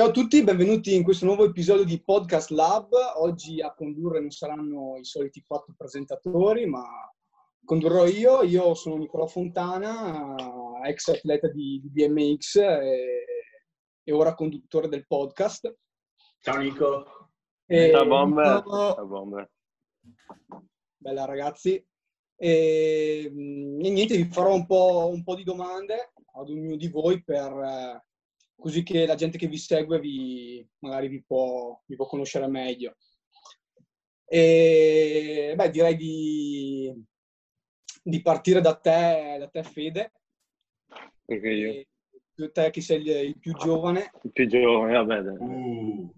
Ciao a tutti, benvenuti in questo nuovo episodio di Podcast Lab. Oggi a condurre non saranno i soliti quattro presentatori, ma condurrò io. Io sono Nicola Fontana, ex atleta di, BMX e, e, ora conduttore del podcast. Ciao Nico. E, Ciao Bomber. Ciao Bomber. Bella ragazzi. E, e, niente, vi farò un po', un po', di domande ad ognuno di voi per così che la gente che vi segue vi, magari vi può, vi può conoscere meglio. E beh, direi di, di partire da te, da te Fede. Perché io? E te che sei il, il, più giovane. Il più giovane, vabbè. Uh,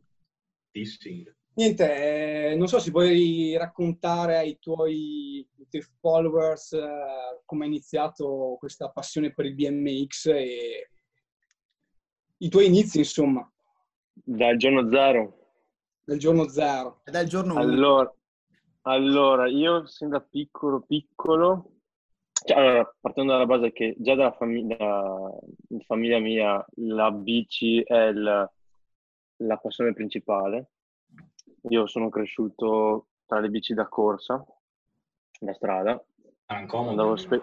dissing. Niente, eh, non so se vuoi raccontare ai tuoi, ai tuoi followers eh, come è iniziato questa passione per il BMX e i tuoi inizi, insomma. Dal giorno zero. Dal giorno zero. E dal giorno uno. Allora, allora, io sin da piccolo, piccolo, cioè, allora, partendo dalla base che già dalla famiglia, famiglia mia la bici è il, la passione principale. Io sono cresciuto tra le bici da corsa, da strada. Ah, Andavo spe-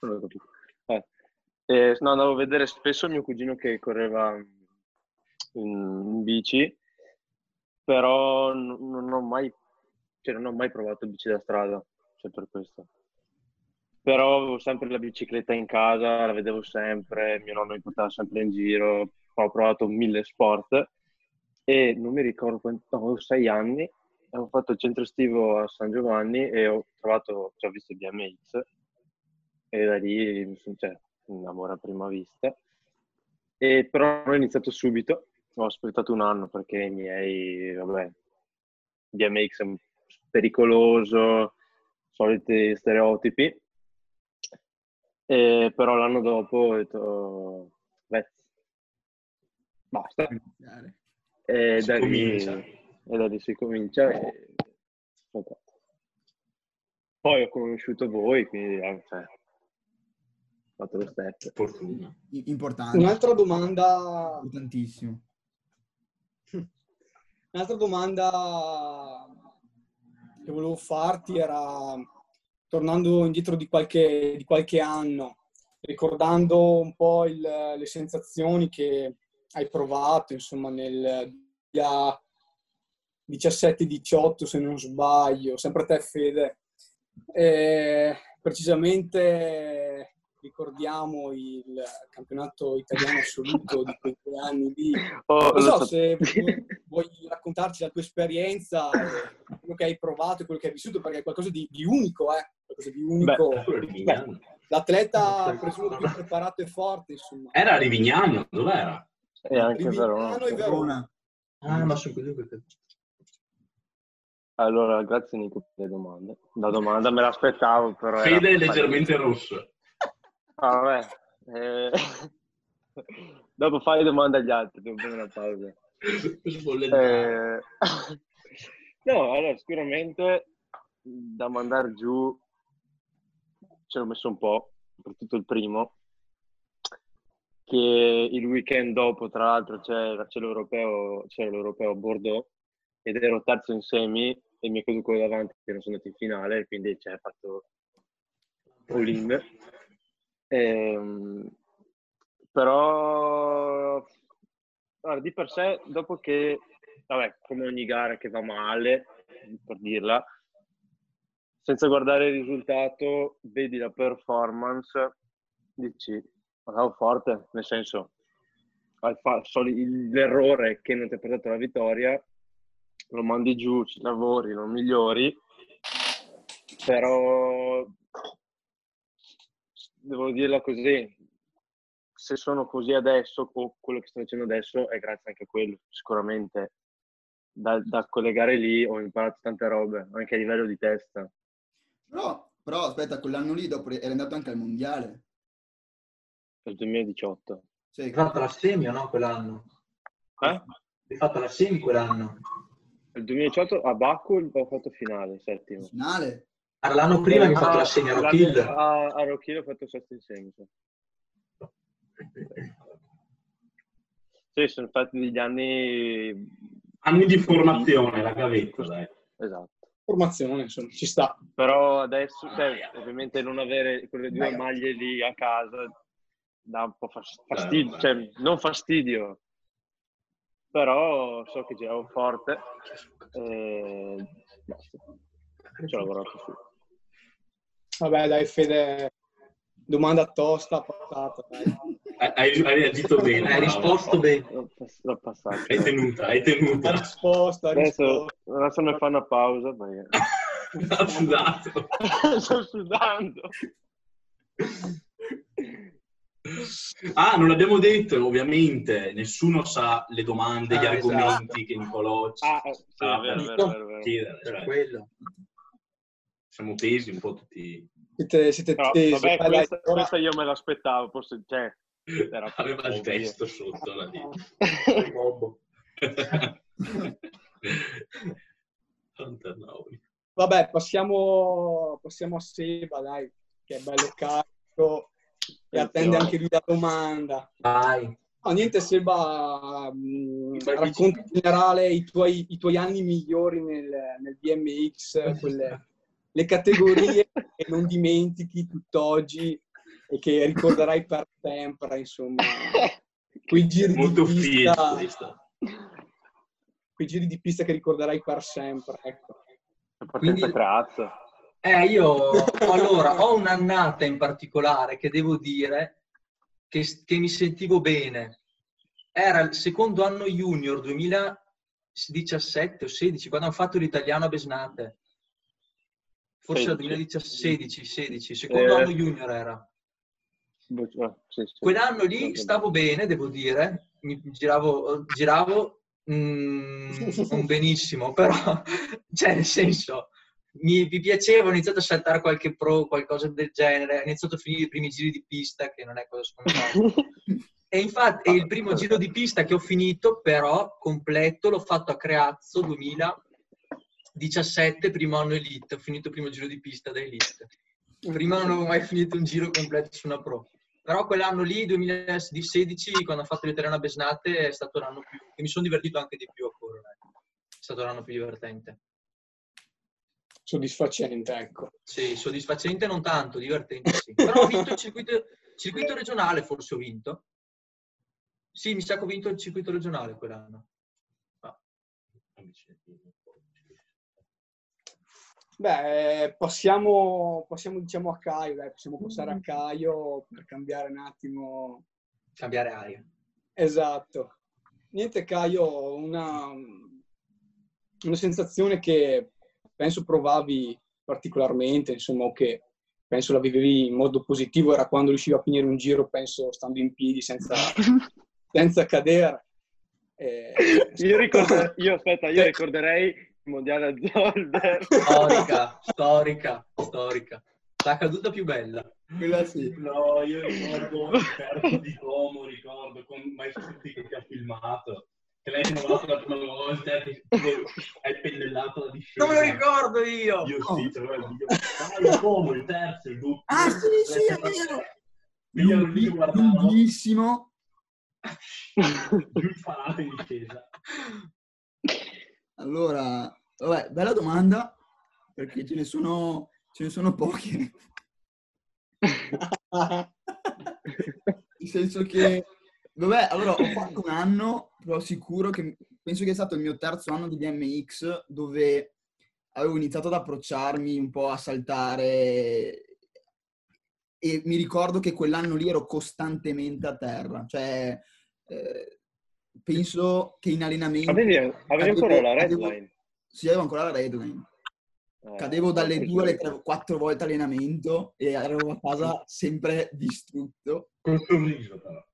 non ho capito. Eh, no, andavo a vedere spesso mio cugino che correva in, bici, però non, non, ho mai, cioè non ho mai provato bici da strada, cioè per questo. Però avevo sempre la bicicletta in casa, la vedevo sempre, mio nonno mi portava sempre in giro, ho provato mille sport e non mi ricordo quanto, avevo sei anni, avevo fatto il centro estivo a San Giovanni e ho trovato, cioè ho visto BMX e da lì cioè, un amore a prima vista. E però ho iniziato subito, ho aspettato un anno perché i miei, vabbè, DMX è pericoloso, soliti stereotipi. E però l'anno dopo ho detto, beh, basta. E da, lì, e da lì si comincia. E... Poi ho conosciuto voi, quindi eh, cioè, fatto lo step. Fortuna. Importante. Un'altra domanda... Importantissimo. Un'altra domanda che volevo farti era, tornando indietro di qualche, di qualche anno, ricordando un po' il, le sensazioni che hai provato, insomma, nel 17-18, se non sbaglio, sempre te Fede, eh, precisamente ricordiamo il campionato italiano assoluto di quei tre anni lì. Oh, non so, so se vuoi raccontarci la tua esperienza, quello che hai provato e quello che hai vissuto, perché è qualcosa di, di unico, eh? Qualcosa di unico. Beh, L'atleta presumo più preparato e forte, insomma. Era Rivignano, dov'era? E anche Verona. e Verona. Ah, ma sono così allora, grazie Nico per le domande. La domanda me l'aspettavo, però... Fede è leggermente rosso. Ah, vabbè. Eh... Dopo fai domande agli altri, prendere una pausa. eh... no, allora, sicuramente da mandare giù ci ho messo un po', soprattutto il primo, che il weekend dopo, tra l'altro, c'era, c'era, l'europeo, c'era l'europeo a Bordeaux ed ero terzo in semi e mi è caduto quello davanti che non sono andato in finale, quindi ci cioè, fatto all-in Ehm, però allora, di per sé, dopo che, vabbè, come ogni gara che va male, per dirla, senza guardare il risultato, vedi la performance, dici, andavo forte, nel senso, l'errore che non ti ha portato alla vittoria, lo mandi giù, ci lavori, lo migliori, però devo dirla così, se sono così adesso, o quello che sto facendo adesso, è grazie anche a quello, sicuramente. Da, da, collegare lì ho imparato tante robe, anche a livello di testa. Però, però aspetta, quell'anno lì dopo eri andato anche al mondiale. Nel 2018. Sì, hai fatto la semi o no quell'anno? Eh? Hai fatto la semi quell'anno? Nel 2018 a Baku ho fatto finale, settimo. Finale? L'anno prima che hai fatto la segna a Rock Hill? A, a Rock Hill ho fatto sesto in segno. Sì, sono stati degli anni... Anni di formazione, la gavetta, dai. Esatto. Formazione, insomma, ci sta. Però adesso, cioè, ovviamente non avere quelle due maglie lì a casa dà un po' fas- fastidio, Eh, cioè non fastidio, però so che giravo forte e basta. Ci ho lavorato su. Vabbè, dai, Fede, domanda tosta, passata. Hai, hai- reagito bene. Hai risposto bene. L'ho, pass- l'ho passato. Hai tenuta, hai Ha tenuta. risposto, ha Adesso, adesso ne fa una pausa perché Ha sudato. sto sudando. Ah, non l'abbiamo detto, ovviamente. Nessuno sa le domande, gli Ah, argomenti che Nicolò ci Ah, sì, è Ah, vero, è vero, vero, è vero. chiede. Per Cioè, quello. Siamo tesi un po' tutti. Siete, siete Però, tesi. vabbè, questa, questa io me l'aspettavo, forse, cioè, era Aveva il testo sotto la. Vabbè, passiamo, passiamo a Seba, dai, che è bello carico e attende anche lui la domanda. Vai. No, niente, Seba, mh, Vai, racconta in generale i tuoi, i tuoi anni migliori nel, nel BMX, quelle, le categorie che non dimentichi tutt'oggi e che ricorderai per sempre, insomma. Quei giri, Molto di pista, quei giri di pista che ricorderai per sempre, ecco. Partenza Quindi- creazza. Eh, io allora ho un'annata in particolare che devo dire che, che mi sentivo bene. Era il secondo anno junior 2017 o 16, quando hanno fatto l'italiano a Besnate. Forse era 2016, 16, secondo Eh. anno junior era. Boh, ah, sì, sì. Quell'anno lì stavo bene, devo dire, mi giravo, giravo mm, non benissimo, però, cioè nel senso, mi, mi piaceva, ho iniziato a saltare qualche pro, qualcosa del genere, ho iniziato a finire i primi giri di pista, che non è cosa scontata. E infatti il primo giro di pista che ho finito, però, completo, l'ho fatto a Creazzo 2017, primo anno Elite, ho finito il primo giro di pista da Elite. Prima non avevo mai finito un giro completo su una pro. Però quell'anno lì, 2016, quando ho fatto l'italiano a Besnate, è stato l'anno più... che mi sono divertito anche di più a correre. È stato l'anno più divertente. Soddisfacente, ecco. Sì, soddisfacente non tanto, divertente sì. Però ho vinto il circuito, circuito regionale, forse ho vinto. Sì, mi sa che ho vinto il circuito regionale quell'anno. Ah. Beh, passiamo, passiamo diciamo a Caio, dai, possiamo passare a Caio per cambiare un attimo. Cambiare aria. Esatto. Niente Caio, una, una sensazione che penso provavi particolarmente, insomma, o che penso la vivevi in modo positivo, era quando riuscivi a finire un giro, penso, stando in piedi senza, senza cadere. Eh, Io, ricordo- io, aspetta, io ricorderei mondiale a Zolder. Storica, storica, storica. La caduta più bella. Quella sì. No, io ricordo il terzo di Como, ricordo con Maestri che ti ha filmato. Che lei è innamorato la prima volta e hai pennellato la discesa. Non me lo ricordo io! Io sì, c'avevo il video. Ah, il Como, il terzo, il doppio. Ah, sì, sì, è vero. Io ero lì, guardavo. Lunghissimo. Giù il falato in discesa. Allora, vabbè, bella domanda, perché ce ne sono, ce ne sono poche. Nel senso che, vabbè, allora ho fatto un anno, però sicuro che penso che è stato il mio terzo anno di BMX, dove avevo iniziato ad approcciarmi un po' a saltare e mi ricordo che quell'anno lì ero costantemente a terra, cioè eh, penso che in allenamento... Avevi, avevi cadevo- ancora la cadevo- redline? Sì, avevo ancora la redline. Eh, Cadevo dalle due alle tre, quattro volte allenamento e arrivavo a casa sempre distrutto. Col sorriso, però.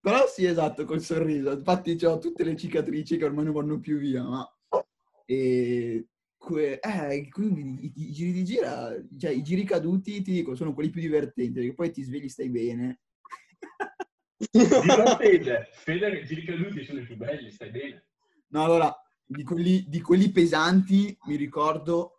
Però sì, esatto, col sorriso. Infatti ho tutte le cicatrici che ormai non vanno più via, ma... E... que- Eh, quindi i, i giri di gira, cioè i giri caduti, ti dico, sono quelli più divertenti, perché poi ti svegli, stai bene. A Fede, Fede che i giri caduti sono i più belli, stai bene. No, allora, di quelli, di quelli pesanti mi ricordo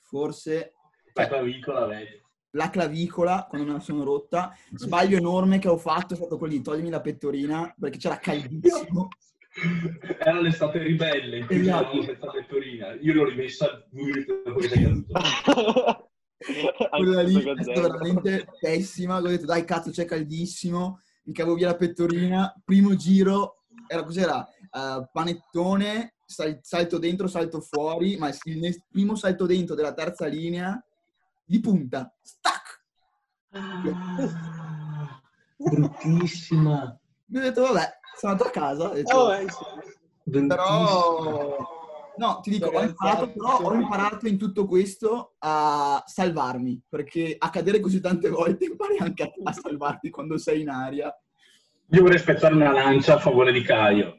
forse... La clavicola, vedi. la clavicola quando me la sono rotta. Sbaglio enorme che ho fatto è stato quello di togliermi la pettorina perché c'era caldissimo. Era l'estate ribelle in cui Esatto. c'eravamo senza pettorina. Io l'ho rimessa due minuti dopo che sei caduto. Quella lì è stata veramente pessima. Ho detto, dai, cazzo, c'è caldissimo. Mi cavo via la pettorina. Primo giro, era cos'era? Eh, panettone, sal- salto dentro, salto fuori. Ma il ne- primo salto dentro della terza linea di punta. Stack! Bruttissima. Mi ho detto, vabbè, sono andato a casa. detto, Oh, eh. Però, no, ti dico, ho Ragazzi, imparato, però ho imparato in tutto questo a salvarmi, perché a cadere così tante volte impari anche a, a salvarti quando sei in aria. Io vorrei spezzare una lancia a favore di Caio.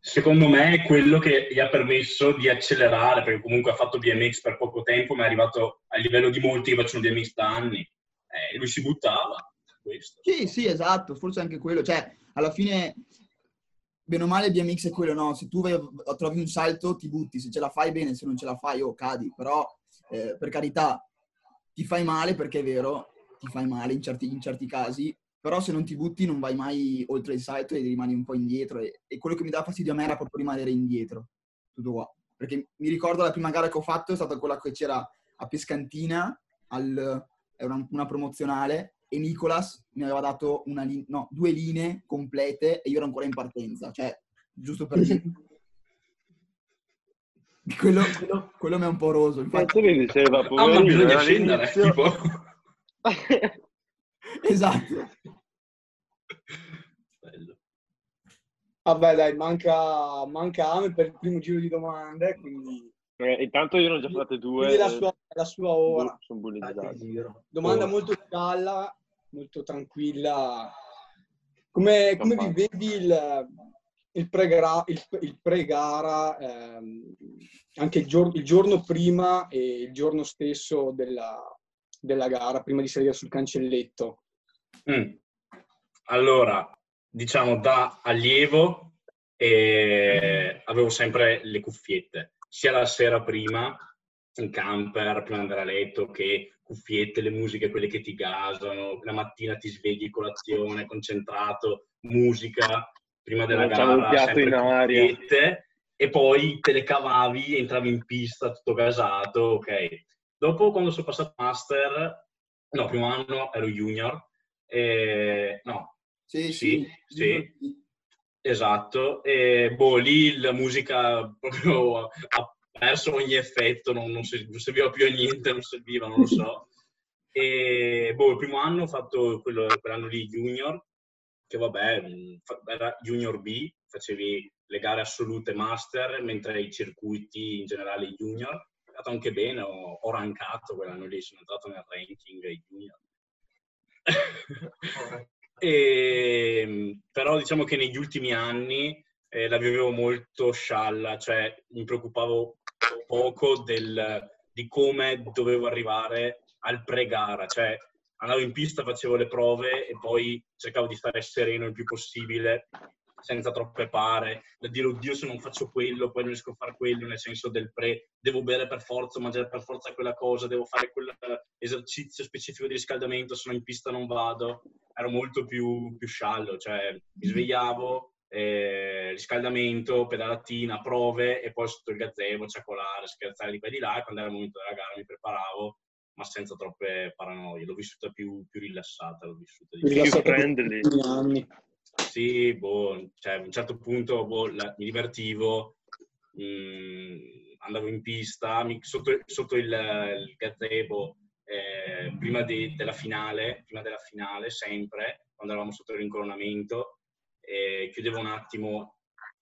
Secondo me è quello che gli ha permesso di accelerare, perché comunque ha fatto BMX per poco tempo, ma è arrivato a livello di molti che facciano BMX da anni. Eh, lui si buttava. Questo. Sì, sì, esatto, forse anche quello. Cioè, alla fine, bene o male, BMX è quello, no? Se tu vai- trovi un salto, ti butti. Se ce la fai bene, se non ce la fai, oh, cadi. Però, eh, per carità, ti fai male, perché è vero, ti fai male in certi, in certi casi. Però se non ti butti non vai mai oltre il salto e rimani un po' indietro. E, e quello che mi dà fastidio a me era proprio rimanere indietro. Tutto qua. Perché mi ricordo la prima gara che ho fatto è stata quella che c'era a Pescantina, al, era una, una promozionale, e Nicolas mi aveva dato una lin- no, due linee complete e io ero ancora in partenza. Cioè, giusto per dire. quello, quello, quello mi è un po' roso. Infatti, Cazzo mi diceva, Ah, ma bisogna scendere, all'inizio- tipo. esatto. Bello. Vabbè, dai, manca, manca Ame per il primo giro di domande, quindi, Eh, Intanto io ne ho già fatte due. quindi la eh, sua, la sua ora. Sono bullizzati. Domanda Oh. molto scialla, molto tranquilla. Come, come vivevi il, il, pre-gara, il, il pre-gara, ehm, anche il, gior- il giorno prima e il giorno stesso della, della gara, prima di salire sul cancelletto? Mm. Allora, diciamo da allievo eh, avevo sempre le cuffiette, sia la sera prima, in camper, prima di andare a letto, che cuffiette, le musiche, quelle che ti gasano, la mattina ti svegli, colazione, concentrato, musica, prima della Lanciamo gara, piatto sempre in aria. cuffiette, e poi te le cavavi, entravi in pista tutto gasato, ok. Dopo, quando sono passato master, no, primo anno ero junior, eh, no, Sì, Sì, sì. sì. esatto, e boh, lì la musica proprio perso ogni effetto, non, non ser- non serviva più a niente, non serviva, non lo so. E boh, il primo anno ho fatto quello, quell'anno lì junior, che vabbè, era junior B, facevi le gare assolute master, mentre i circuiti in generale junior. È andato anche bene, ho, ho rankato quell'anno lì, sono entrato nel ranking junior. E, però diciamo che negli ultimi anni eh, la vivevo molto scialla, cioè mi preoccupavo poco del- di come dovevo arrivare al pre-gara, cioè andavo in pista, facevo le prove e poi cercavo di stare sereno il più possibile, senza troppe pare, da dire oddio se non faccio quello, poi non riesco a fare quello, nel senso del pre, devo bere per forza, mangiare per forza quella cosa, devo fare quell'esercizio specifico di riscaldamento, se no in pista non vado, ero molto più, più sciallo, cioè mi svegliavo, eh, riscaldamento, pedalatina, prove e poi sotto il gazebo, ciacolare, scherzare di qua e di là e quando era il momento della gara mi preparavo ma senza troppe paranoie, l'ho vissuta più, più rilassata, l'ho vissuta di Più friendly. anni. Sì, boh, cioè, a un certo punto boh, la- mi divertivo, mh, andavo in pista, mi- sotto, sotto il, il gazebo, eh, prima di- della finale, prima della finale, sempre, quando eravamo sotto il rincoronamento, eh, chiudevo un attimo,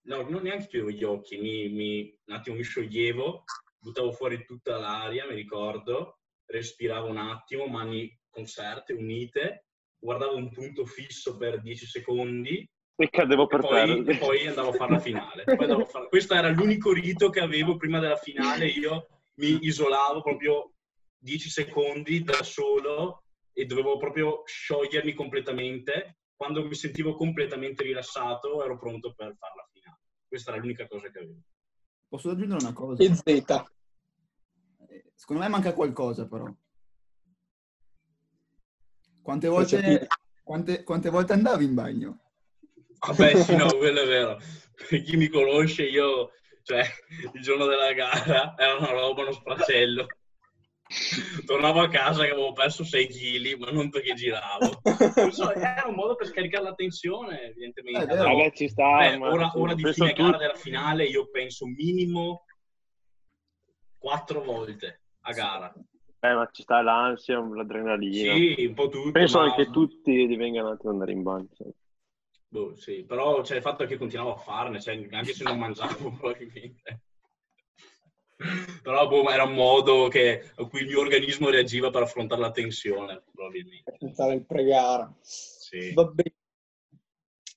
no, non neanche chiudevo gli occhi, mi, mi- un attimo mi scioglievo, buttavo fuori tutta l'aria, mi ricordo, respiravo un attimo, mani conserte, unite, guardavo un punto fisso per 10 secondi E cadevo e per poi, terra. e poi andavo a fare la finale. Fare- Questo era l'unico rito che avevo prima della finale. Io mi isolavo proprio 10 secondi da solo e dovevo proprio sciogliermi completamente. Quando mi sentivo completamente rilassato ero pronto per fare la finale. Questa era l'unica cosa che avevo. Posso aggiungere una cosa? E Z. Eh, Secondo me manca qualcosa però. Quante volte, quante, quante volte andavi in bagno? Vabbè, sì, no, quello è vero. Per chi mi conosce, io, cioè, il giorno della gara era una roba, uno sfracello. Tornavo a casa che avevo perso 6 kg, ma non perché giravo. So, era un modo per scaricare la tensione, evidentemente. Eh, vabbè, ci sta. Eh, ora, ora di fine gara della finale, io penso minimo 4 volte a gara. Eh, ma ci sta l'ansia, l'adrenalina. Sì, un po' tutto. Penso ma... che tutti divengano ad andare in bagno. Boh, sì, però c'è il fatto che continuavo a farne, cioè, anche se non mangiavo probabilmente. Però boh, era un modo che, a cui il mio organismo reagiva per affrontare la tensione, probabilmente. Affrontare il pre-gara. Sì. Vabbè.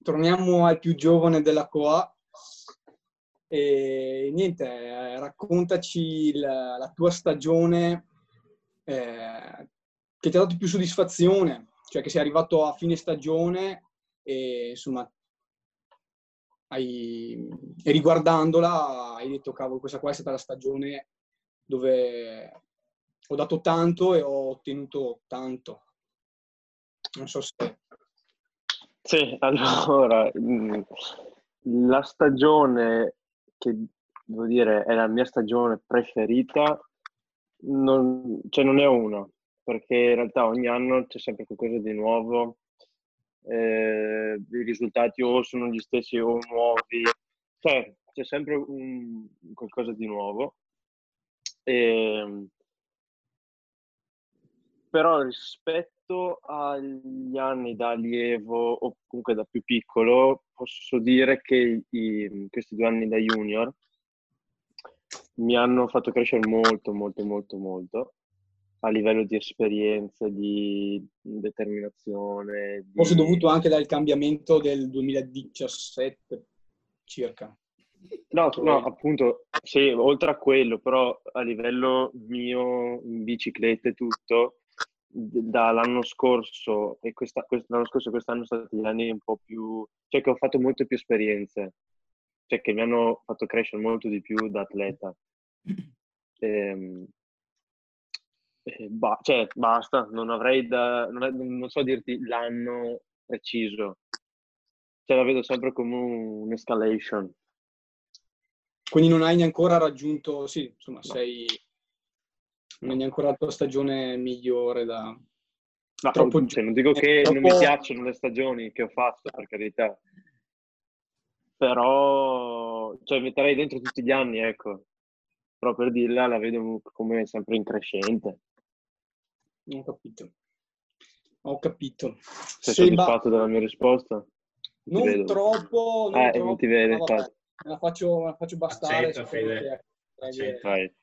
Torniamo al più giovane della Coa. E niente, eh, raccontaci la, la tua stagione eh, che ti ha dato più soddisfazione, cioè che sei arrivato a fine stagione e insomma hai, e riguardandola hai detto cavolo questa qua è stata la stagione dove ho dato tanto e ho ottenuto tanto. Non so se sì allora mm, la stagione che devo dire è la mia stagione preferita non, cioè non è una perché in realtà ogni anno c'è sempre qualcosa di nuovo eh, i risultati o sono gli stessi o nuovi, cioè c'è sempre un, qualcosa di nuovo. E, ehm, però rispetto agli anni da allievo o comunque da più piccolo, posso dire che i, questi due anni da junior mi hanno fatto crescere molto, molto, molto, molto a livello di esperienze, di determinazione. Di... Forse dovuto anche dal cambiamento del 2017 circa. No, no, appunto, sì, oltre a quello, però a livello mio in bicicletta e tutto, dall'anno scorso e questa, l'anno scorso e quest'anno sono stati gli anni un po' più... cioè che ho fatto molte più esperienze, cioè che mi hanno fatto crescere molto di più da atleta. E, ehm, eh, ba- cioè, basta, non avrei da... Non, è, non, so dirti l'anno preciso. Cioè, la vedo sempre come un'escalation. Quindi non hai ancora raggiunto... Sì, insomma, no. sei... Non hai ancora la tua stagione migliore da... No, troppo... cioè, non dico che troppo... non mi piacciono le stagioni che ho fatto, per carità. Però, cioè, metterei dentro tutti gli anni, ecco. Però per dirla la vedo come sempre in crescente. Ho capito. Ho capito. Sei Sembra... soddisfatto della mia risposta? Non vedo. troppo. Non eh, troppo, non ti vede, vabbè, me la faccio, me la faccio bastare. Accetta, Fede. Accetta. Vai.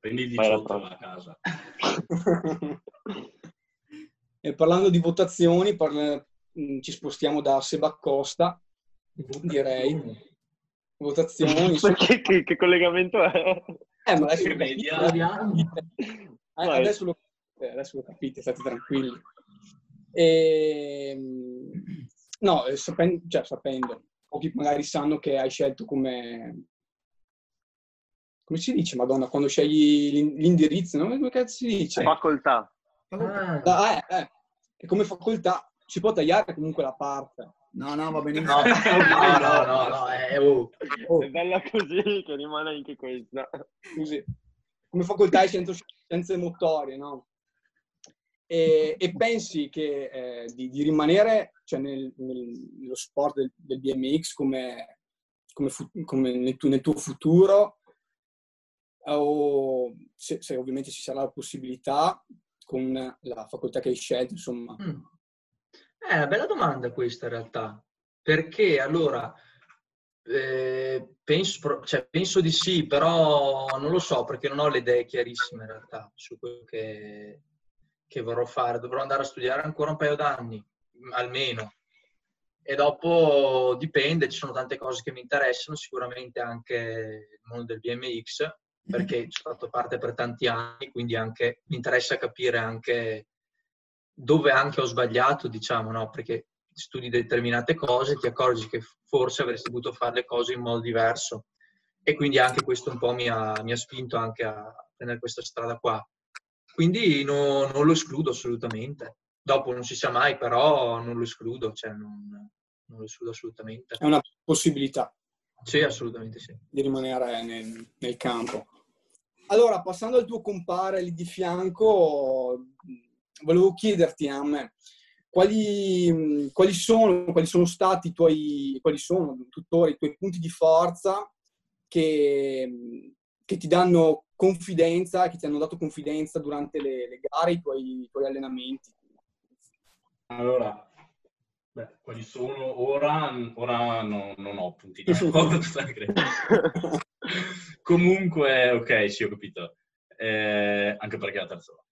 Prendi il 18 a casa. e parlando di votazioni, parla... Mm, ci spostiamo da Seba Costa, direi. Votazioni. che, che, che, collegamento è? Eh, ma adesso, eh, adesso lo adesso lo capite, state tranquilli. E, ehm, no, eh, sapendo, cioè, sapendo, pochi magari sanno che hai scelto come... Come si dice, Madonna, quando scegli l'indirizzo, no? come cazzo si dice? Facoltà. Ah, eh, eh. E come facoltà si può tagliare comunque la parte. No, no, va bene. No, no, no, no, no è, oh. Oh. è bella così che rimane anche questa. Così. Come facoltà hai scienze, scienze motorie, no? E, e pensi che, eh, di, di, rimanere cioè nel, nel, nello sport del, del BMX come, come, fu, come nel, tuo, nel, tuo, futuro o se, se, ovviamente ci sarà la possibilità con la facoltà che hai scelto, insomma. Mm. È una bella domanda questa in realtà, perché allora eh, penso, cioè, penso, di sì, però non lo so perché non ho le idee chiarissime in realtà su quello che, che vorrò fare. Dovrò andare a studiare ancora un paio d'anni, almeno. E dopo dipende, ci sono tante cose che mi interessano, sicuramente anche il mondo del BMX, perché ci ho fatto parte per tanti anni, quindi anche, mi interessa capire anche dove anche ho sbagliato, diciamo, no? Perché studi determinate cose, ti accorgi che forse avresti dovuto fare le cose in modo diverso. E quindi anche questo un po' mi ha, mi ha spinto anche a prendere questa strada qua. Quindi no, non lo escludo assolutamente. dopo non si sa mai, però non lo escludo, cioè non, non lo escludo assolutamente. È una possibilità. Sì, assolutamente sì. Di rimanere nel, nel campo. Allora, passando al tuo compare lì di fianco, volevo chiederti a me quali, quali, sono, quali sono stati i tuoi, quali sono tuttora i tuoi punti di forza che, che ti danno confidenza, che ti hanno dato confidenza durante le, le gare, i tuoi, i tuoi allenamenti? Allora, Beh, quali sono ora? Ora no, non ho punti di forza, Comunque, ok, sì, ho capito. Eh, anche perché è la terza volta.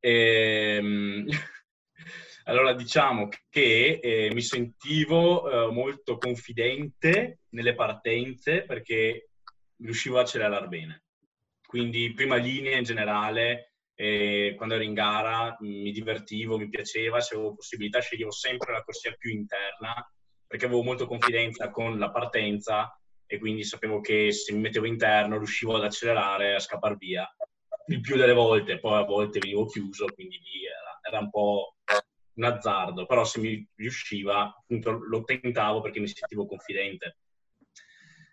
Eh, allora, diciamo che eh, mi sentivo eh, molto confidente nelle partenze perché riuscivo a accelerare bene. Quindi, prima linea in generale, e quando ero in gara mi divertivo, mi piaceva, se avevo possibilità sceglievo sempre la corsia più interna perché avevo molto confidenza con la partenza e quindi sapevo che se mi mettevo interno riuscivo ad accelerare, a scappare via il più delle volte, poi a volte venivo chiuso, quindi lì era, era un po' un azzardo, però se mi riusciva appunto lo tentavo perché mi sentivo confidente.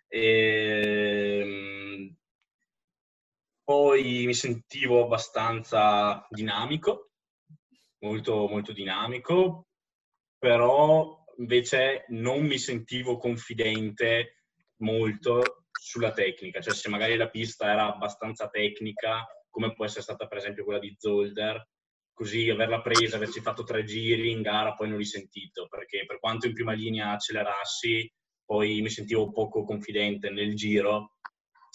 E, ehm, poi mi sentivo abbastanza dinamico, molto, molto dinamico, però invece non mi sentivo confidente molto sulla tecnica. Cioè se magari la pista era abbastanza tecnica, come può essere stata per esempio quella di Zolder, così averla presa, averci fatto tre giri in gara, poi non l'ho sentito, perché per quanto in prima linea accelerassi, poi mi sentivo poco confidente nel giro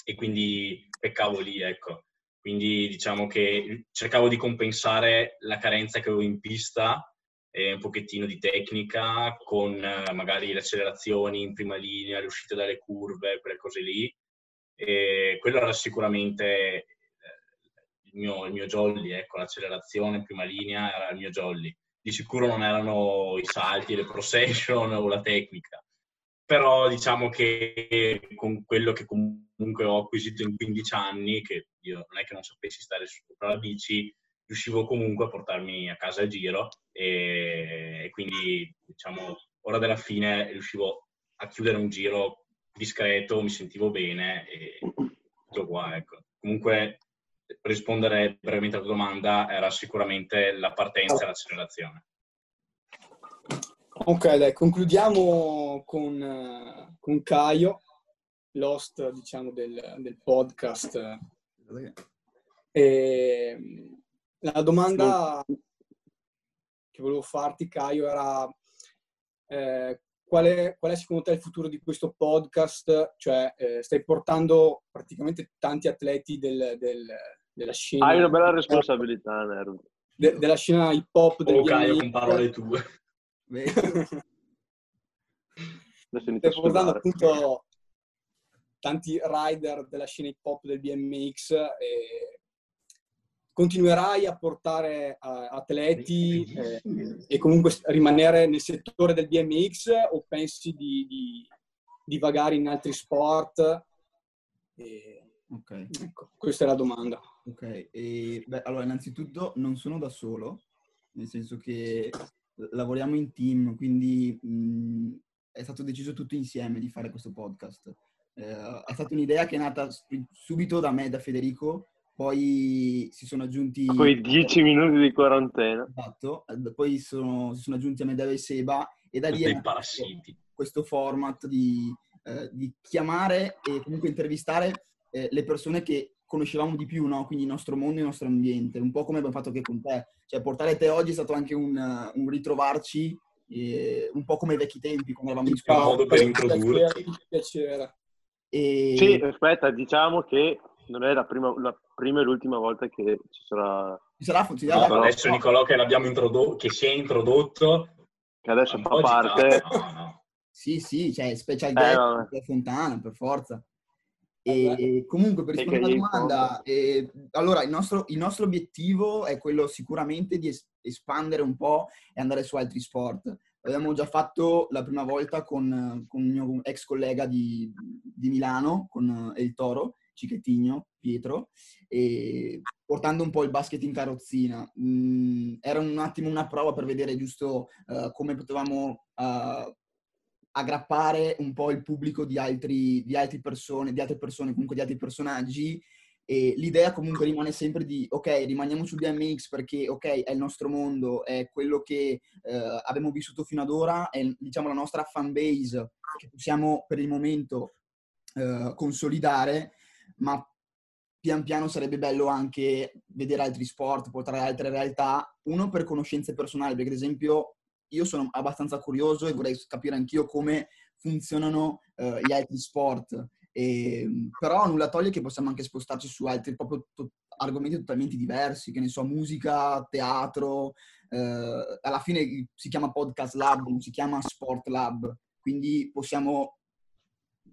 e quindi peccavo lì, ecco. Quindi diciamo che cercavo di compensare la carenza che avevo in pista e un pochettino di tecnica con eh, magari le accelerazioni in prima linea, le uscite dalle curve, quelle cose lì. E quello era sicuramente eh, il mio, il mio jolly, ecco, l'accelerazione in prima linea era il mio jolly. Di sicuro non erano i salti, le procession o la tecnica però diciamo che con quello che comunque ho acquisito in 15 anni, che io non è che non sapessi stare sopra la bici, riuscivo comunque a portarmi a casa a giro e, e quindi diciamo ora della fine riuscivo a chiudere un giro discreto, mi sentivo bene e tutto qua, ecco. Comunque per rispondere brevemente alla tua domanda era sicuramente la partenza e l'accelerazione. Ok, dai, concludiamo con, con Caio, l'host, diciamo, del, del podcast. E la domanda che volevo farti, Caio, era eh, qual, è, qual, è, secondo te il futuro di questo podcast? Cioè, eh, stai portando praticamente tanti atleti del, del, della scena. Hai una bella responsabilità, Nero. De, della scena hip hop. Oh, Caio, con parole tue. Stai portando appunto tanti rider della scena hip hop del BMX e continuerai a portare atleti eh, e comunque rimanere nel settore del BMX o pensi di, di, di vagare in altri sport? E, ok. Ecco, questa è la domanda. Ok, e, beh, allora innanzitutto non sono da solo, nel senso che lavoriamo in team, quindi mh, è stato deciso tutto insieme di fare questo podcast. Eh, è stata un'idea che è nata subito da me, da Federico, poi si sono aggiunti... Poi dieci minuti di quarantena. Esatto, poi sono, si sono aggiunti a Medeve e Seba e da lì è questo format di, eh, di, chiamare e comunque intervistare eh, le persone che conoscevamo di più, no? quindi il nostro mondo e il nostro ambiente, un po' come abbiamo fatto anche con te. Cioè portare te oggi è stato anche un, un ritrovarci, eh, un po' come ai vecchi tempi, quando eravamo in scuola. Un modo per introdurci. Piacere. E... Sì, aspetta, diciamo che non è la prima, la prima e l'ultima volta che ci sarà... Ci sarà, ci sarà no, adesso Nicolò che l'abbiamo introdotto, che si è introdotto... Che adesso fa parte... No, no. Sì, sì, cioè special guest eh, Fontana, per forza. E comunque per rispondere alla domanda, eh, allora il nostro, il nostro, obiettivo è quello sicuramente di es- espandere un po' e andare su altri sport. L'abbiamo già fatto la prima volta con, con il mio ex collega di, di Milano, con El Toro, Cicchettino, Pietro, e portando un po' il basket in carrozzina. Mm, era un attimo una prova per vedere giusto uh, come potevamo uh, aggrappare un po' il pubblico di, altri, di altre persone, di altre persone, comunque di altri personaggi. E l'idea comunque rimane sempre di, ok, rimaniamo su BMX perché, ok, è il nostro mondo, è quello che eh, abbiamo vissuto fino ad ora, è diciamo la nostra fan base che possiamo per il momento eh, consolidare, ma pian piano sarebbe bello anche vedere altri sport, portare altre realtà, uno per conoscenze personali, perché ad esempio io sono abbastanza curioso e vorrei capire anch'io come funzionano uh, gli altri sport. E, però nulla toglie che possiamo anche spostarci su altri proprio to- argomenti totalmente diversi, che ne so, musica, teatro. Uh, alla fine si chiama podcast lab, non si chiama sport lab, quindi possiamo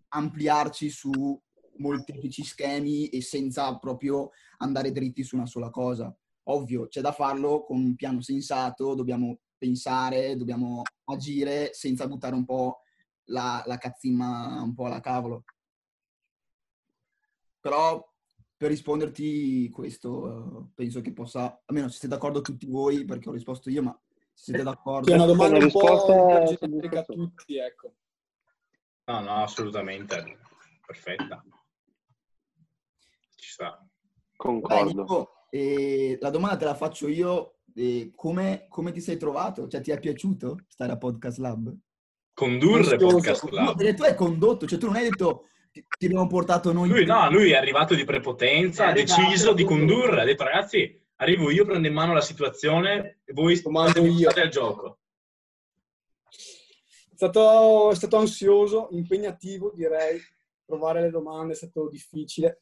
ampliarci su molteplici schemi e senza proprio andare dritti su una sola cosa. Ovvio, c'è da farlo con un piano sensato, dobbiamo pensare, dobbiamo agire senza buttare un po' la, la cazzimma un po' alla cavolo. Però per risponderti questo penso che possa, almeno se siete d'accordo tutti voi, perché ho risposto io, ma se siete d'accordo... È una domanda un po' generica a tutti, ecco. No, no, assolutamente. Perfetta. Ci sta. Concordo. Beh, la domanda te la faccio io come, come, ti sei trovato? Cioè, ti è piaciuto stare a Podcast Lab? Condurre Podcast Lab? No, tu hai condotto, cioè tu non hai detto ti, ti abbiamo portato noi. Lui no, lui è arrivato di prepotenza, ha deciso di condurre, ha detto ragazzi, arrivo io, prendo in mano la situazione e voi comando io al gioco. È stato, è stato ansioso, impegnativo direi, trovare le domande è stato difficile.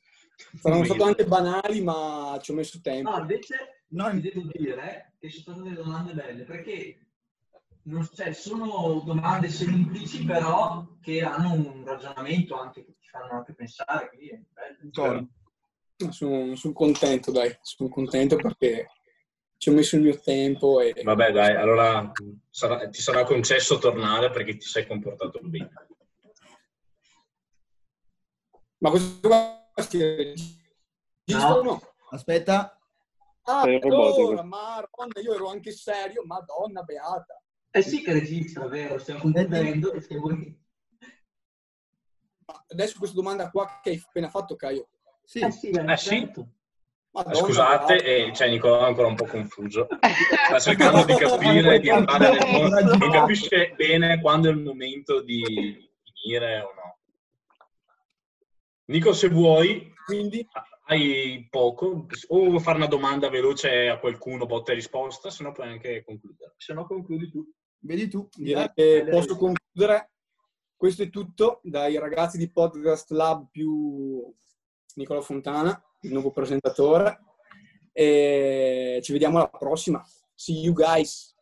Saranno state anche banali, ma ci ho messo tempo. No, invece No, mi devo dire che sono state delle domande belle perché non, cioè, sono domande semplici, però che hanno un ragionamento anche che ti fanno anche pensare. Quindi è bello. Sono, sono contento, dai, sono contento perché ci ho messo il mio tempo. E... Vabbè, dai, allora sarà, ti sarà concesso tornare perché ti sei comportato bene. Ma questo qua si registra no. no? Aspetta. Ah, allora, madonna, io ero anche serio, madonna beata. Eh sì che registra, vero? Stiamo concludendo e se vuoi... Adesso questa domanda qua che hai appena fatto, Caio. Sì, eh sì. Eh, sì. Madonna, Scusate, eh, cioè Nicola è ancora un po' confuso. Sta cercando di capire, di andare nel non capisce bene quando è il momento di finire o no. Nico, se vuoi, quindi hai poco, o vuoi fare una domanda veloce a qualcuno, botta e risposta, se no puoi anche concludere. Se no concludi tu. Vedi tu. Direi che posso concludere. Questo è tutto dai ragazzi di Podcast Lab più Nicola Fontana, il nuovo presentatore. E ci vediamo alla prossima. See you guys.